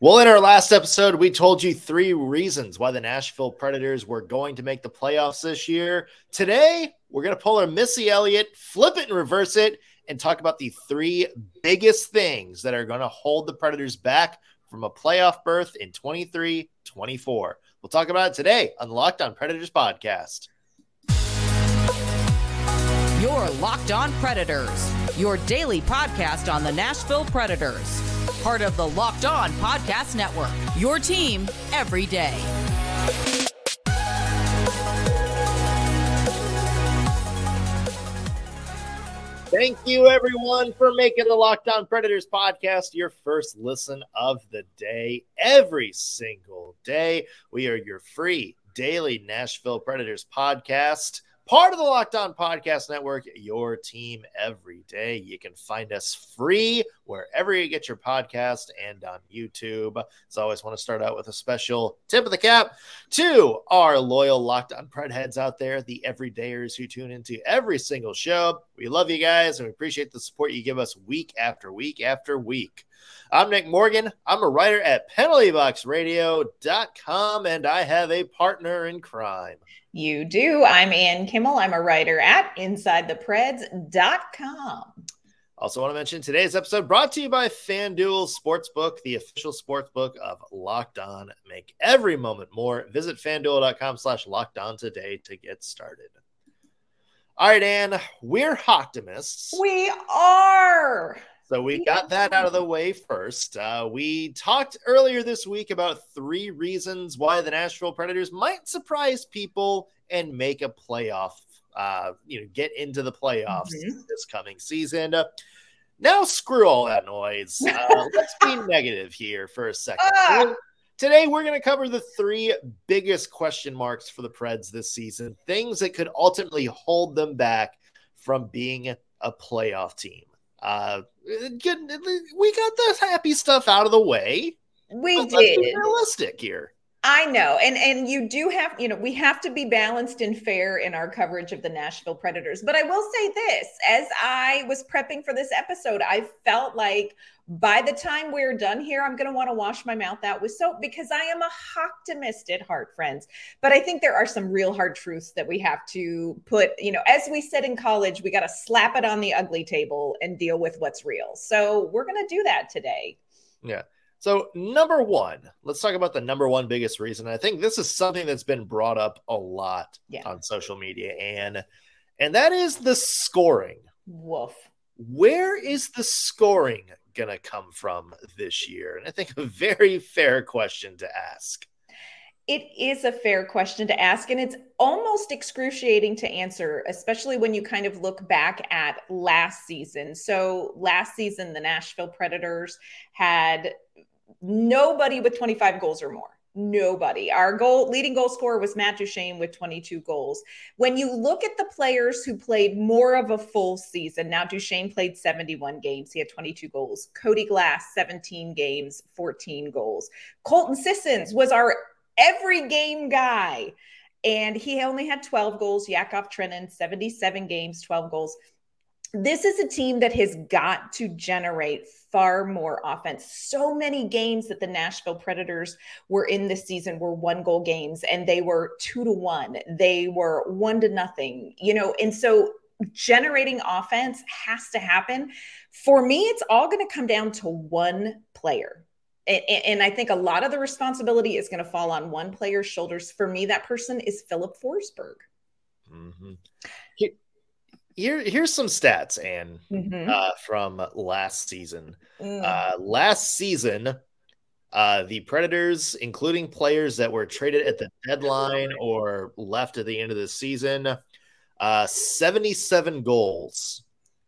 Well, in our last episode, we told you three reasons why the Nashville Predators were going to make the playoffs this year. Today, we're going to pull our Missy Elliott, flip it and reverse it, and talk about the three biggest things that are going to hold the Predators back from a playoff berth in 23 24. We'll talk about it today on the Locked On Predators podcast. Your Locked On Predators, your daily podcast on the Nashville Predators part of the Locked On Podcast Network. Your team every day. Thank you, everyone, for making the Locked On Predators podcast your first listen of the day. Every single day, we are your free daily Nashville Predators podcast part of the Locked On Podcast Network, your team every day. You can find us free wherever you get your podcast and on YouTube. As always, want to start out with a special tip of the cap to our loyal Locked On Pred heads out there, the everydayers who tune into every single show. We love you guys and we appreciate the support you give us week after week after week. I'm Nick Morgan. I'm a writer at penaltyboxradio.com and I have a partner in crime. You do. I'm Ann Kimmel. I'm a writer at InsideThePreds.com. Also, want to mention today's episode brought to you by FanDuel Sportsbook, the official sportsbook of Locked On. Make every moment more. Visit FanDuel.com slash Locked On today to get started. All right, Ann, we're optimists. We are. So we got that out of the way first. Uh, we talked earlier this week about three reasons why the Nashville Predators might surprise people and make a playoff. Uh, you know, get into the playoffs mm-hmm. this coming season. Uh, now, screw all that noise. Uh, let's be negative here for a second. Ah! Today, we're going to cover the three biggest question marks for the Preds this season, things that could ultimately hold them back from being a playoff team. Uh, we got the happy stuff out of the way. We did. realistic here. I know. And and you do have, you know, we have to be balanced and fair in our coverage of the Nashville Predators. But I will say this, as I was prepping for this episode, I felt like by the time we're done here, I'm going to want to wash my mouth out with soap because I am a optimist at heart, friends. But I think there are some real hard truths that we have to put, you know, as we said in college, we got to slap it on the ugly table and deal with what's real. So we're going to do that today. Yeah. So, number one, let's talk about the number one biggest reason. I think this is something that's been brought up a lot yeah. on social media, and and that is the scoring. Woof. Where is the scoring going to come from this year? And I think a very fair question to ask. It is a fair question to ask, and it's almost excruciating to answer, especially when you kind of look back at last season. So, last season, the Nashville Predators had nobody with 25 goals or more. Nobody. Our goal leading goal scorer was Matt Duchene with 22 goals. When you look at the players who played more of a full season, now Duchene played 71 games. He had 22 goals. Cody Glass, 17 games, 14 goals. Colton Sissons was our every game guy, and he only had 12 goals. Yakov Trenin, 77 games, 12 goals this is a team that has got to generate far more offense. So many games that the Nashville Predators were in this season were one goal games and they were two to one, they were one to nothing, you know, and so generating offense has to happen. For me, it's all going to come down to one player. And, I think a lot of the responsibility is going to fall on one player's shoulders. For me, that person is Filip Forsberg. Mm-hmm here here's some stats, Ann, mm-hmm. uh, from last season. Mm. Uh, last season, uh, the Predators, including players that were traded at the deadline or left at the end of the season, uh, 77 goals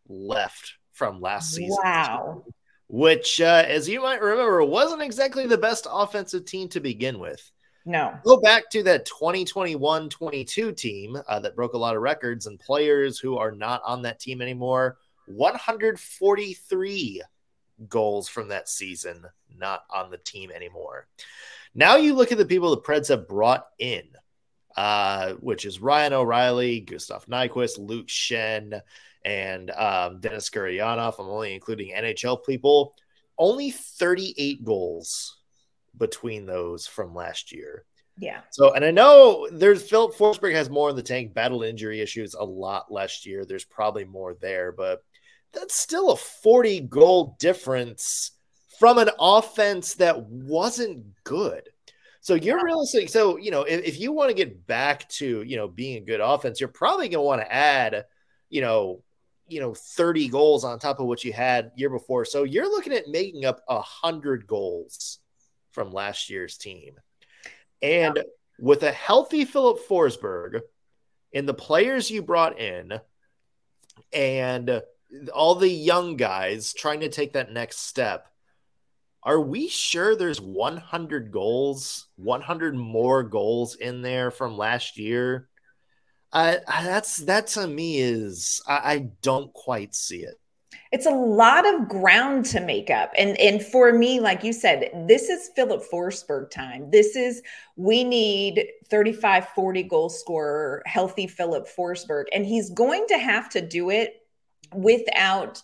left from last season. Wow. Which, uh, as you might remember, wasn't exactly the best offensive team to begin with. No. Go back to that 2021 22 team uh, that broke a lot of records and players who are not on that team anymore. 143 goals from that season, not on the team anymore. Now you look at the people the Preds have brought in, uh, which is Ryan O'Reilly, Gustav Nyquist, Luke Schenn, and um, Denis Gurianov. I'm only including NHL people. Only 38 goals between those from last year. Yeah. So, and I know there's Filip Forsberg has more in the tank, battled injury issues a lot last year. There's probably more there, but that's still a 40 goal difference from an offense that wasn't good. So you're realistic. So, you know, if, if you want to get back to, you know, being a good offense, you're probably going to want to add, you know, you know, 30 goals on top of what you had year before. So you're looking at making up a hundred goals from last year's team. And yeah. with a healthy Filip Forsberg and the players you brought in and all the young guys trying to take that next step, are we sure there's 100 goals, 100 more goals in there from last year? Uh, that's that to me is I, I don't quite see it it's a lot of ground to make up. And and for me like you said this is Filip Forsberg time. This is we need 35 40 goal scorer healthy Filip Forsberg. And he's going to have to do it without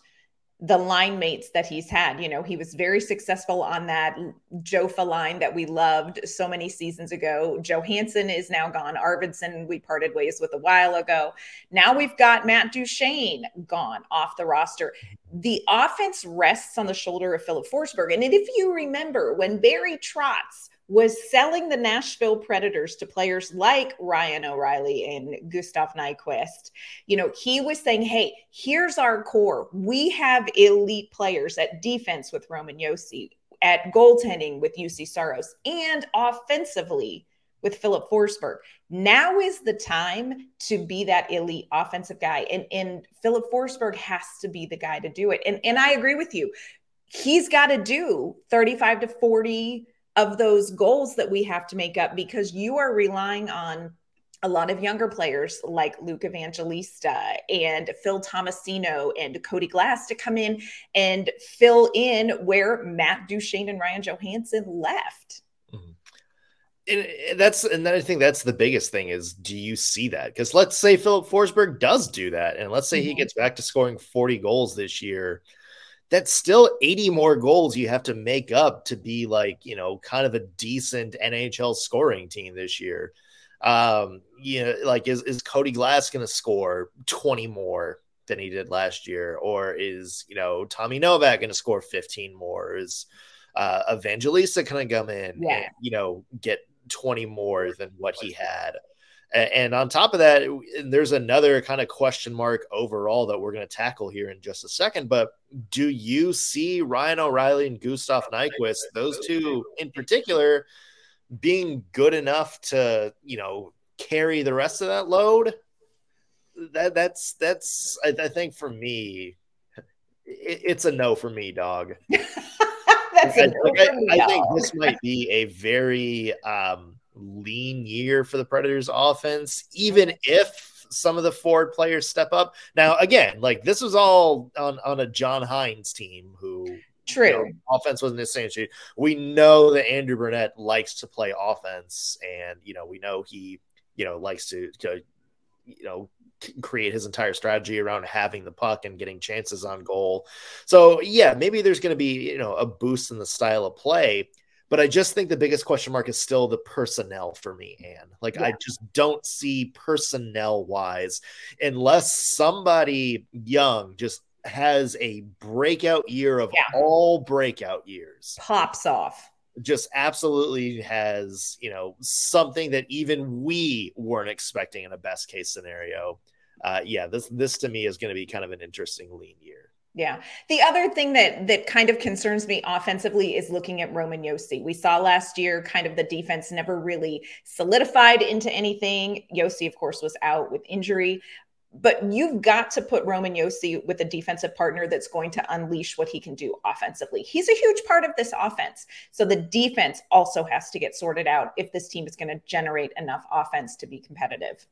the line mates that he's had. You know, he was very successful on that Jofa line that we loved so many seasons ago. Johansen is now gone. Arvidsson, we parted ways with a while ago. Now we've got Matt Duchene gone off the roster. The offense rests on the shoulder of Filip Forsberg. And if you remember, when Barry Trotz was selling the Nashville Predators to players like Ryan O'Reilly and Gustav Nyquist. You know, he was saying, hey, here's our core. We have elite players at defense with Roman Josi, at goaltending with Juuse Saros, and offensively with Filip Forsberg. Now is the time to be that elite offensive guy. And, and Filip Forsberg has to be the guy to do it. And, and I agree with you. He's got to do 35 to 40 of those goals that we have to make up because you are relying on a lot of younger players like Luke Evangelista and Phil Tomasino and Cody Glass to come in and fill in where Matt Duchene and Ryan Johansen left. Mm-hmm. And that's and then I think that's the biggest thing is do you see that? Because let's say Filip Forsberg does do that, and let's say mm-hmm. he gets back to scoring 40 goals this year that's still 80 more goals you have to make up to be like, you know, kind of a decent NHL scoring team this year. Um, you know, like is, is Cody Glass going to score 20 more than he did last year? Or is, you know, Tommy Novak going to score 15 more? Is uh, Evangelista going to come in yeah. and, you know, get 20 more than what he had? And on top of that, there's another kind of question mark overall that we're going to tackle here in just a second. But do you see Ryan O'Reilly and Gustav Nyquist, those two in particular, being good enough to, you know, carry the rest of that load? That that's that's I, I think for me, it, it's a no for me, dog. that's a no I, me, I, I think this might be a very um lean year for the Predators offense, even if some of the forward players step up. Now, again, like this was all on, on a John Hynes team who True. You know, offense wasn't his same sheet. We know that Andrew Brunette likes to play offense, and you know, we know he, you know, likes to, to you know, create his entire strategy around having the puck and getting chances on goal. So yeah, maybe there's going to be, you know, a boost in the style of play. But I just think the biggest question mark is still the personnel for me, Anne. Like yeah. I just don't see personnel wise, unless somebody young just has a breakout year of yeah. all breakout years. Pops off. Just absolutely has, you know, something that even we weren't expecting in a best case scenario. Uh, yeah, this this to me is going to be kind of an interesting lean year. Yeah. The other thing that that kind of concerns me offensively is looking at Roman Josi. We saw last year kind of the defense never really solidified into anything. Josi, of course, was out with injury. But you've got to put Roman Josi with a defensive partner that's going to unleash what he can do offensively. He's a huge part of this offense. So the defense also has to get sorted out if this team is going to generate enough offense to be competitive.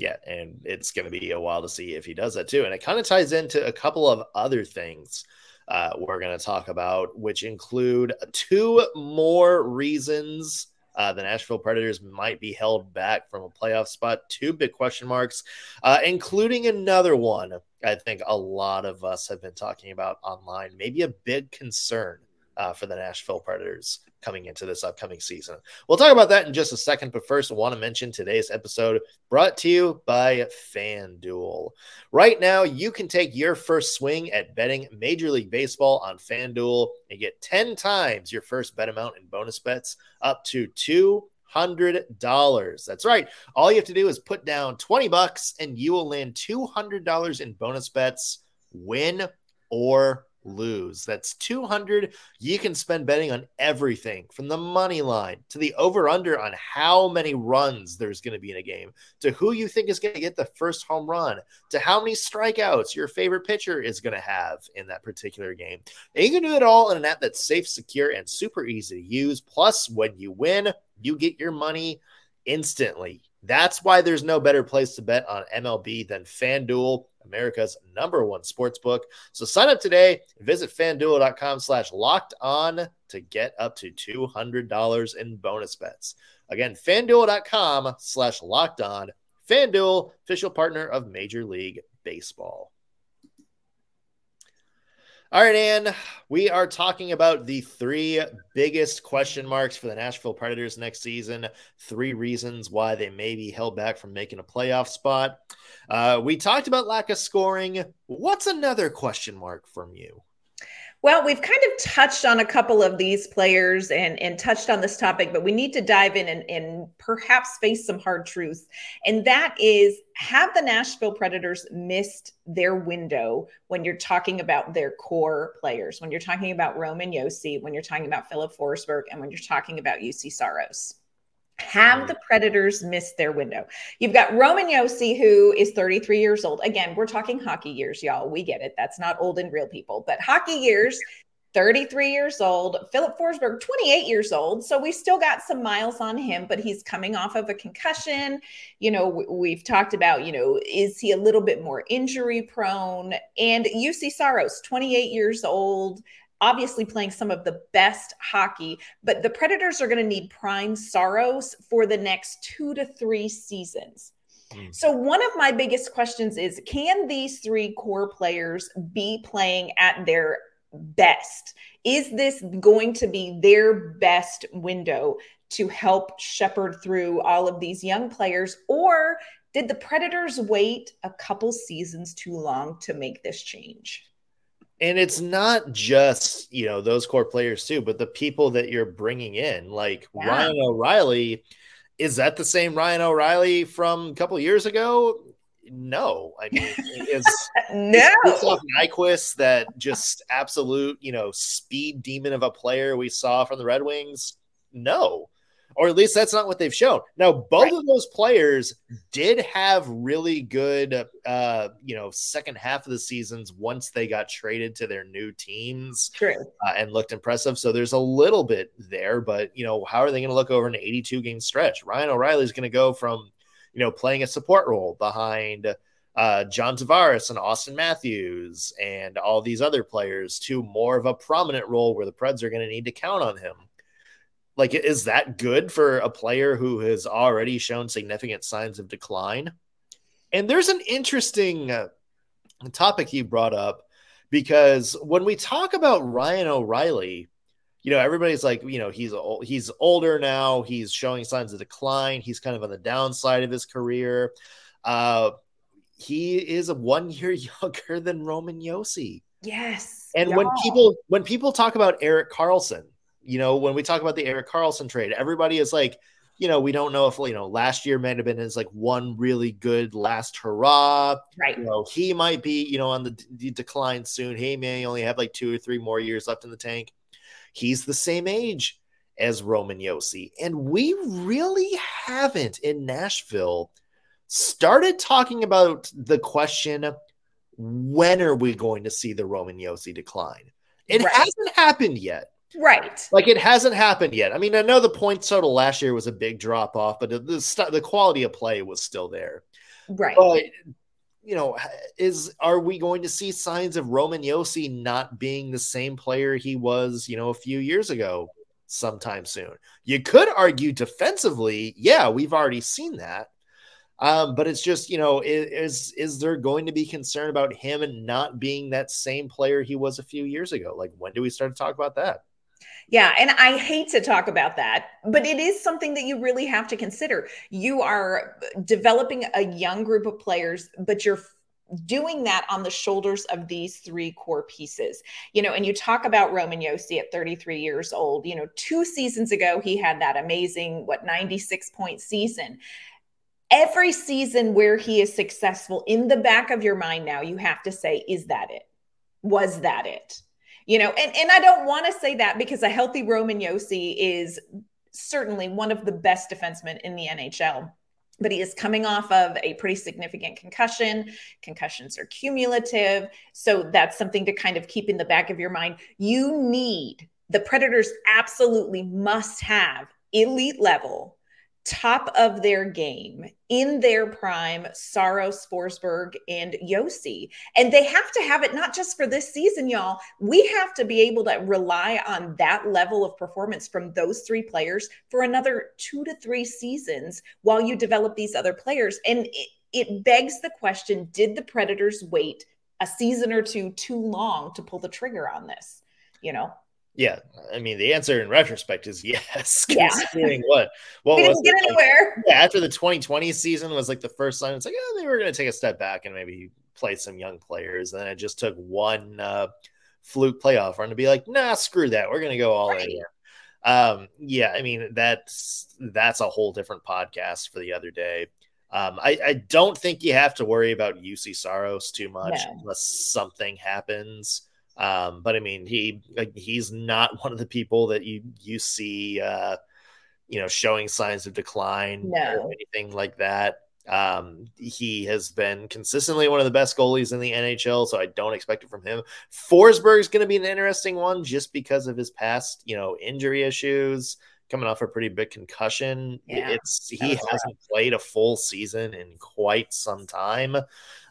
Yeah, and it's going to be a while to see if he does that too. And it kind of ties into a couple of other things uh, we're going to talk about, which include two more reasons uh, the Nashville Predators might be held back from a playoff spot. Two big question marks, uh, including another one. I think a lot of us have been talking about online. Maybe a big concern uh, for the Nashville Predators coming into this upcoming season. We'll talk about that in just a second, but first, I want to mention today's episode brought to you by FanDuel. Right now, you can take your first swing at betting Major League Baseball on FanDuel and get 10 times your first bet amount in bonus bets up to two hundred dollars. That's right. All you have to do is put down 20 bucks and you will land $200 in bonus bets, win or lose. That's 200 you can spend betting on everything from the money line to the over under on how many runs there's going to be in a game to who you think is going to get the first home run to how many strikeouts your favorite pitcher is going to have in that particular game. And you can do it all in an app that's safe, secure and super easy to use. Plus when you win, you get your money instantly. That's why there's no better place to bet on MLB than FanDuel, America's number one sports book. So sign up today visit fanduel.com slash locked on to get up to $200 in bonus bets. Again, fanduel.com slash locked on. FanDuel, official partner of Major League Baseball. All right, Ann, we are talking about the three biggest question marks for the Nashville Predators next season. Three reasons why they may be held back from making a playoff spot. Uh, we talked about lack of scoring. What's another question mark from you? Well, we've kind of touched on a couple of these players and, and touched on this topic, but we need to dive in and, and perhaps face some hard truths. And that is have the Nashville Predators missed their window when you're talking about their core players, when you're talking about Roman Josi, when you're talking about Filip Forsberg, and when you're talking about Juuse Saros? Have the Predators missed their window? You've got Roman Josi, who is 33 years old. Again, we're talking hockey years, y'all. We get it. That's not old in real people, but hockey years. 33 years old. Filip Forsberg, 28 years old. So we still got some miles on him, but he's coming off of a concussion. You know, we've talked about, you know, is he a little bit more injury prone? And Juuse Saros, 28 years old obviously playing some of the best hockey, but the Predators are going to need prime Saros for the next two to three seasons. Mm. So, one of my biggest questions is can these three core players be playing at their best? Is this going to be their best window to help shepherd through all of these young players? Or did the Predators wait a couple seasons too long to make this change? And it's not just you know those core players too but the people that you're bringing in like yeah. ryan o'reilly is that the same ryan o'reilly from a couple years ago? No. I mean it's no. It's Nyquist, that just absolute you know speed demon of a player we saw from the red wings? No or at least that's not what they've shown. Now, both right. of those players did have really good, uh, you know, second half of the seasons once they got traded to their new teams. True. Uh, and looked impressive. So there's a little bit there, but, you know, how are they going to look over an 82 game stretch? Ryan O'Reilly is going to go from, you know, playing a support role behind uh, John Tavares and Auston Matthews and all these other players to more of a prominent role where the Preds are going to need to count on him. Like, is that good for a player who has already shown significant signs of decline? And there's an interesting uh, topic you brought up because when we talk about Ryan O'Reilly, you know, everybody's like, you know, he's he's older now. He's showing signs of decline. He's kind of on the downside of his career. Uh, he is a one year younger than Roman Josi. Yes. And when people when people talk about Erik Karlsson, you know, when we talk about the Erik Karlsson trade, everybody is like, you know, we don't know if you know last year might have been his like one really good last hurrah. Right. You know, he might be, you know, on the, d- decline soon. He may only have like two or three more years left in the tank. He's the same age as Roman Josi, And we really haven't in Nashville started talking about the question when are we going to see the Roman Josi decline? It right. hasn't happened yet. Right. Like it hasn't happened yet. I mean, I know the point total last year was a big drop off, but the the quality of play was still there. Right. But you know, is are we going to see signs of Roman Josi not being the same player he was, you know, a few years ago sometime soon? You could argue defensively, yeah, we've already seen that. Um, but it's just, you know, is is there going to be concern about him and not being that same player he was a few years ago? Like when do we start to talk about that? Yeah, and I hate to talk about that, but it is something that you really have to consider. You are developing a young group of players, but you're doing that on the shoulders of these three core pieces. You know, and you talk about Roman Josi at 33 years old. You know, two seasons ago, he had that amazing, what, 96 point season. Every season where he is successful, in the back of your mind now, you have to say, is that it? Was that it? You know, and, and I don't want to say that because a healthy Roman Josi is certainly one of the best defensemen in the NHL but he is coming off of a pretty significant concussion. Concussions are cumulative. So that's something to kind of keep in the back of your mind. You need the Predators absolutely must have elite level top of their game in their prime, Saros, Forsberg, and Josi. And they have to have it not just for this season, y'all. We have to be able to rely on that level of performance from those three players for another two to three seasons while you develop these other players. And it, it begs the question did the Predators wait a season or two too long to pull the trigger on this? You know? Yeah, I mean the answer in retrospect is yes. Yeah. Considering what what we was didn't get anywhere. Yeah, after the 2020 season was like the first time it's like oh they were going to take a step back and maybe play some young players. And then it just took one uh, fluke playoff run to be like nah screw that we're going to go all right. in. Um, yeah, I mean that's that's a whole different podcast for the other day. Um, I, I don't think you have to worry about Juuse Saros too much No. unless something happens. Um, but I mean, he like, he's not one of the people that you you see, uh, you know, showing signs of decline No. or anything like that. Um, he has been consistently one of the best goalies in the NHL, so I don't expect it from him. Forsberg's going to be an interesting one just because of his past, you know, injury issues, coming off a pretty big concussion. Yeah, it's he hasn't played a full season in quite some time.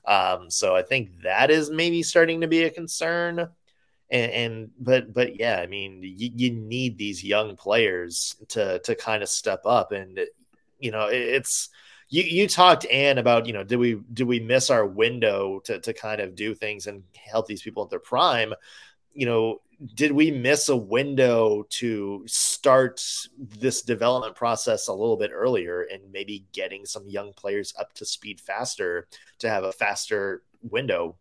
Um, so I think that is maybe starting to be a concern. And, and but but yeah, I mean, you, you need these young players to to kind of step up, and you know, it, it's you you talked Ann about you know did we did we miss our window to to kind of do things and help these people at their prime? You know, did we miss a window to start this development process a little bit earlier and maybe getting some young players up to speed faster to have a faster window?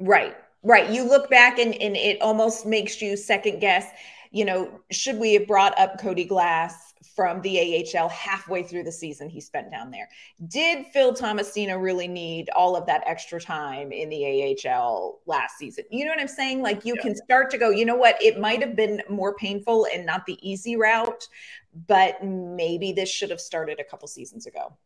Right. Right. You look back and, and it almost makes you second guess, you know, should we have brought up Cody Glass from the AHL halfway through the season he spent down there? Did Phil Tomasino really need all of that extra time in the AHL last season? You know what I'm saying? Like you Yeah. can start to go, you know what? It might have been more painful and not the easy route, but maybe this should have started a couple seasons ago.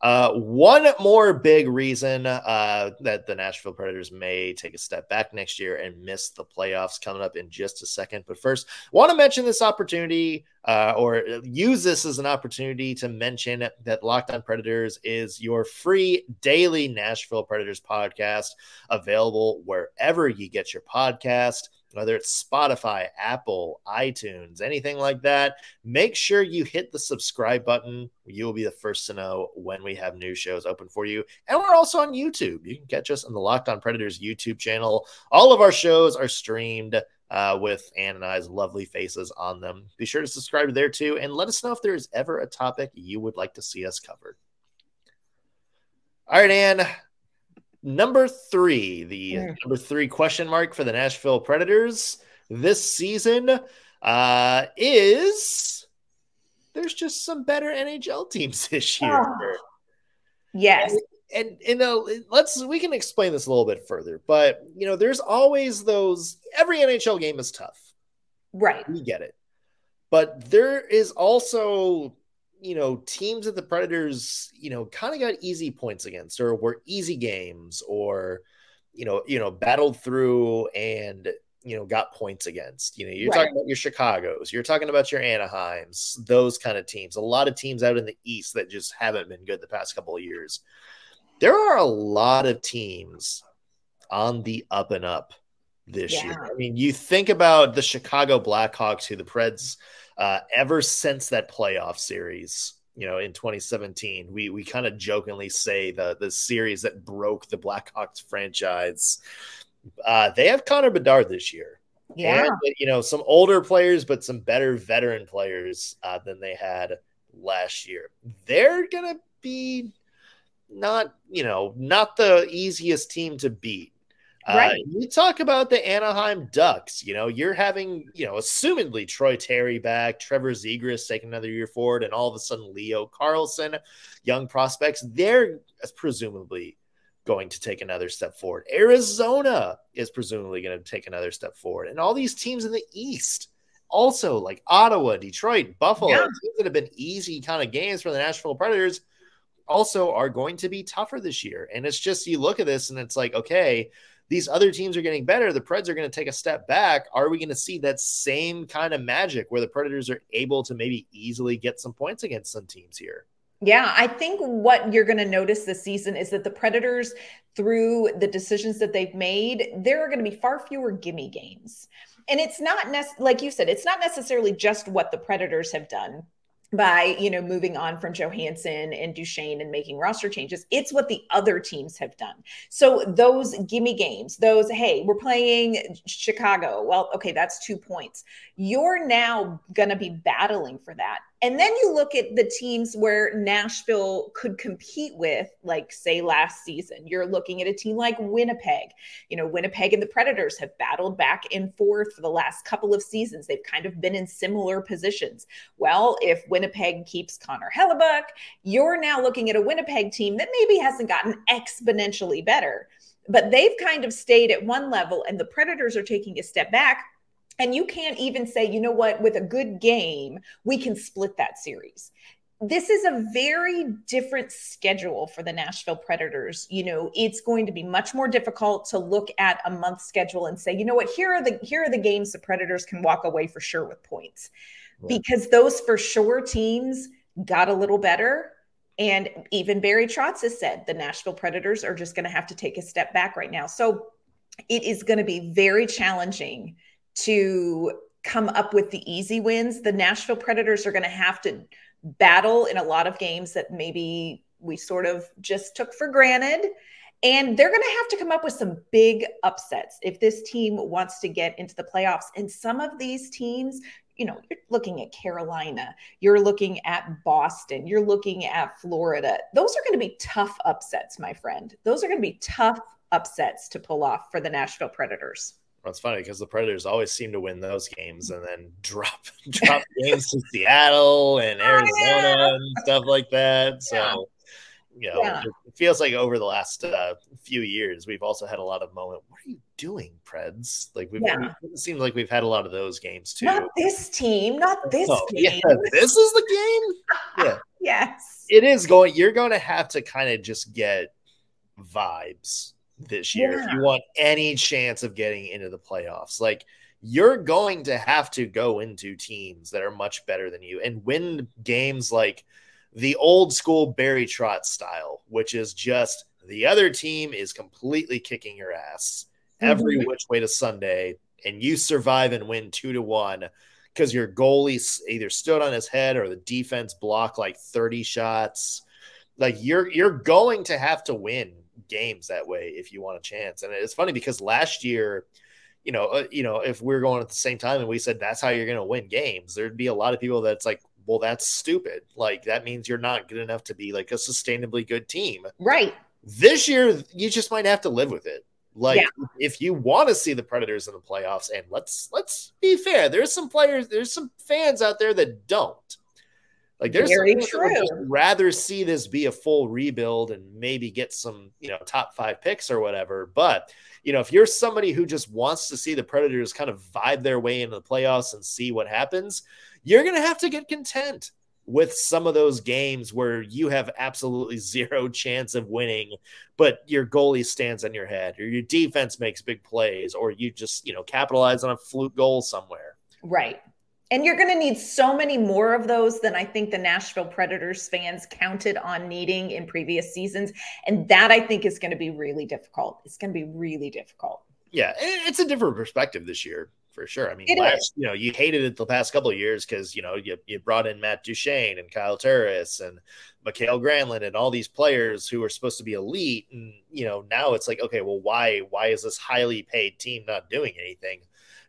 Uh, one more big reason uh, that the Nashville Predators may take a step back next year and miss the playoffs coming up in just a second. But first, want to mention this opportunity uh, or use this as an opportunity to mention that Locked On Predators is your free daily Nashville Predators podcast available wherever you get your podcast. Whether it's Spotify, Apple, iTunes, anything like that, make sure you hit the subscribe button. You will be the first to know when we have new shows open for you. And we're also on YouTube. You can catch us on the Locked On Predators YouTube channel. All of our shows are streamed uh, with Ann and I's lovely faces on them. Be sure to subscribe there too, and let us know if there is ever a topic you would like to see us covered. All right, Ann. Number three, the Mm. number three question mark for the Nashville Predators this season uh, is there's just some better NHL teams this year. Oh. Yes. And you know, let's we can explain this a little bit further, but you know, there's always those every NHL game is tough. Right. We get it. But there is also, you know, teams that the Predators, you know, kind of got easy points against or were easy games or you know, you know, battled through and you know, got points against. You know, you're Right. talking about your Chicago's, you're talking about your Anaheims, those kind of teams. A lot of teams out in the East that just haven't been good the past couple of years. There are a lot of teams on the up and up this Yeah. year. I mean, you think about the Chicago Blackhawks, who the Preds, uh, ever since that playoff series, you know, in 2017, we we kind of jokingly say the the series that broke the Blackhawks franchise. Uh, they have Connor Bedard this year. Yeah. And, you know, some older players, but some better veteran players uh, than they had last year. They're going to be not, you know, not the easiest team to beat. Right. Uh, you talk about the Anaheim Ducks. You know, you're having, you know, assumedly Troy Terry back, Trevor Zegras taking another year forward, and all of a sudden Leo Carlsson, young prospects. They're presumably going to take another step forward. Arizona is presumably going to take another step forward. And all these teams in the East, also like Ottawa, Detroit, Buffalo, yeah. teams that have been easy kind of games for the Nashville Predators, also are going to be tougher this year. And it's just you look at this and it's like, okay, these other teams are getting better. The Preds are going to take a step back. Are we going to see that same kind of magic where the Predators are able to maybe easily get some points against some teams here? Yeah, I think what you're going to notice this season is that the Predators, through the decisions that they've made, there are going to be far fewer gimme games. And it's not, nec- like you said, it's not necessarily just what the Predators have done by you know moving on from Johansen and Duchene and making roster changes. It's what the other teams have done. So those gimme games, those hey, we're playing Chicago. Well, okay, that's two points. You're now to be battling for that. And then you look at the teams where Nashville could compete with, like, say, last season. You're looking at a team like Winnipeg. You know, Winnipeg and the Predators have battled back and forth for the last couple of seasons. They've kind of been in similar positions. Well, if Winnipeg keeps Connor Hellebuyck, you're now looking at a Winnipeg team that maybe hasn't gotten exponentially better, but they've kind of stayed at one level, and the Predators are taking a step back and you can't even say, you know what, with a good game, we can split that series. This is a very different schedule for the Nashville Predators. You know, it's going to be much more difficult to look at a month schedule and say, you know what, here are the here are the games the Predators can walk away for sure with points. Right. Because those for sure teams got a little better and even Barry Trotz has said the Nashville Predators are just going to have to take a step back right now. So it is going to be very challenging to come up with the easy wins. The Nashville Predators are going to have to battle in a lot of games that maybe we sort of just took for granted. And they're going to have to come up with some big upsets if this team wants to get into the playoffs. And some of these teams, you know, you're looking at Carolina, you're looking at Boston, you're looking at Florida. Those are going to be tough upsets, my friend. Those are going to be tough upsets to pull off for the Nashville Predators. Well, it's funny because the Predators always seem to win those games and then drop drop games to Seattle and Arizona and stuff like that. So, you know, yeah. it feels like over the last uh, few years, we've also had a lot of moment. What are you doing, Preds? Like we've yeah. it seems like we've had a lot of those games too. Not this team, not this oh, game. Yeah, this is the game. Yeah. yes. It is going. You're going to have to kind of just get vibes this year yeah. if you want any chance of getting into the playoffs. Like you're going to have to go into teams that are much better than you and win games like the old school Barry Trotz style, which is just the other team is completely kicking your ass mm-hmm. every which way to Sunday, and you survive and win two to one because your goalie either stood on his head or the defense blocked like 30 shots. Like you're you're going to have to win games that way if you want a chance. And it's funny because last year, you know, uh, you know, if we're going at the same time and we said that's how you're going to win games, there'd be a lot of people that's like, well, that's stupid. Like that means you're not good enough to be like a sustainably good team. Right. This year, you just might have to live with it. Like yeah. if you want to see the Predators in the playoffs, and let's let's be fair, there's some players, there's some fans out there that don't. Like there's Very true. rather see this be a full rebuild and maybe get some, you know, top five picks or whatever. But you know, if you're somebody who just wants to see the Predators kind of vibe their way into the playoffs and see what happens, you're gonna have to get content with some of those games where you have absolutely zero chance of winning, but your goalie stands on your head, or your defense makes big plays, or you just, you know, capitalize on a fluke goal somewhere. Right. And you're going to need so many more of those than I think the Nashville Predators fans counted on needing in previous seasons. And that I think is going to be really difficult. It's going to be really difficult. Yeah, it's a different perspective this year for sure. I mean, it last, is. you know, you hated it the past couple of years because you know you, you brought in Matt Duchene and Kyle Turris and Mikael Granlund and all these players who are supposed to be elite, and you know now it's like, okay, well, why why is this highly paid team not doing anything?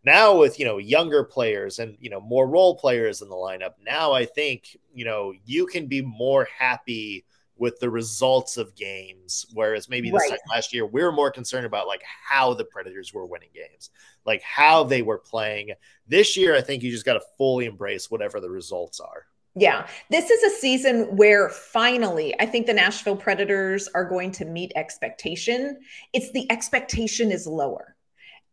Now with you know younger players and you know more role players in the lineup, now I think you know you can be more happy with the results of games. Whereas maybe this right. time last year, we were more concerned about like how the Predators were winning games, like how they were playing. This year, I think you just got to fully embrace whatever the results are. Yeah, this is a season where finally I think the Nashville Predators are going to meet expectation. It's the expectation is lower.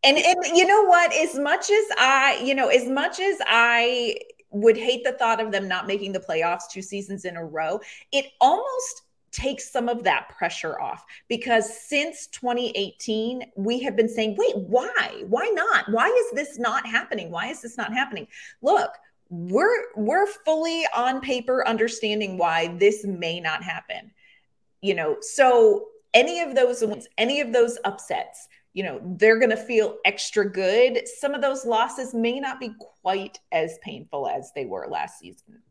And and you know what, as much as I, you know, as much as I would hate the thought of them not making the playoffs two seasons in a row, it almost takes some of that pressure off because since 2018 we have been saying wait why? Why not? Why is this not happening? Why is this not happening? Look we're we're fully on paper understanding why this may not happen you know? So any of those any of those upsets you know they're going to feel extra good. Some of those losses may not be quite as painful as they were last season.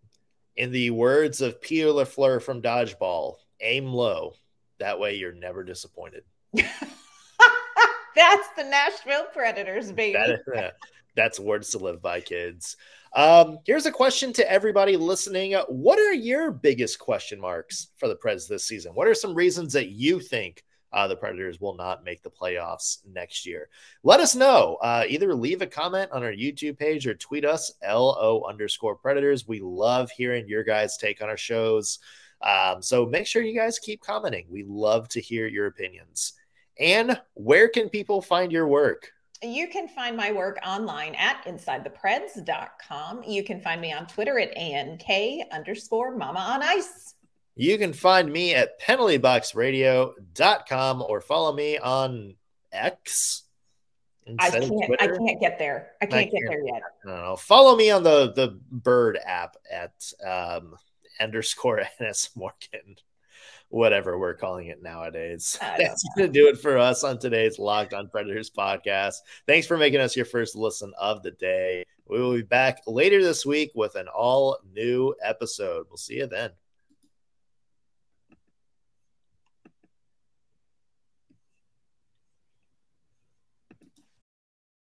In the words of Pierre Lafleur from Dodgeball aim low that way you're never disappointed. That's the Nashville Predators baby. That that's words to live by kids. Um, here's a question to everybody listening. What are your biggest question marks for the Preds this season? What are some reasons that you think uh, the Predators will not make the playoffs next year? Let us know. Uh, either leave a comment on our YouTube page or tweet us LO underscore Predators. We love hearing your guys' take on our shows. Um, so make sure you guys keep commenting. We love to hear your opinions. And where can people find your work? You can find my work online at insidethepreds.com. You can find me on Twitter at ANK underscore mama on ice. You can find me at penaltyboxradio.com or follow me on X. I can't, I can't get there. I can't, I can't get there yet. No, follow me on the, the Bird app at um, underscore NS Morgan whatever we're calling it nowadays. That's going to do it for us on today's Locked on Predators podcast. Thanks for making us your first listen of the day. We will be back later this week with an all new episode. We'll see you then.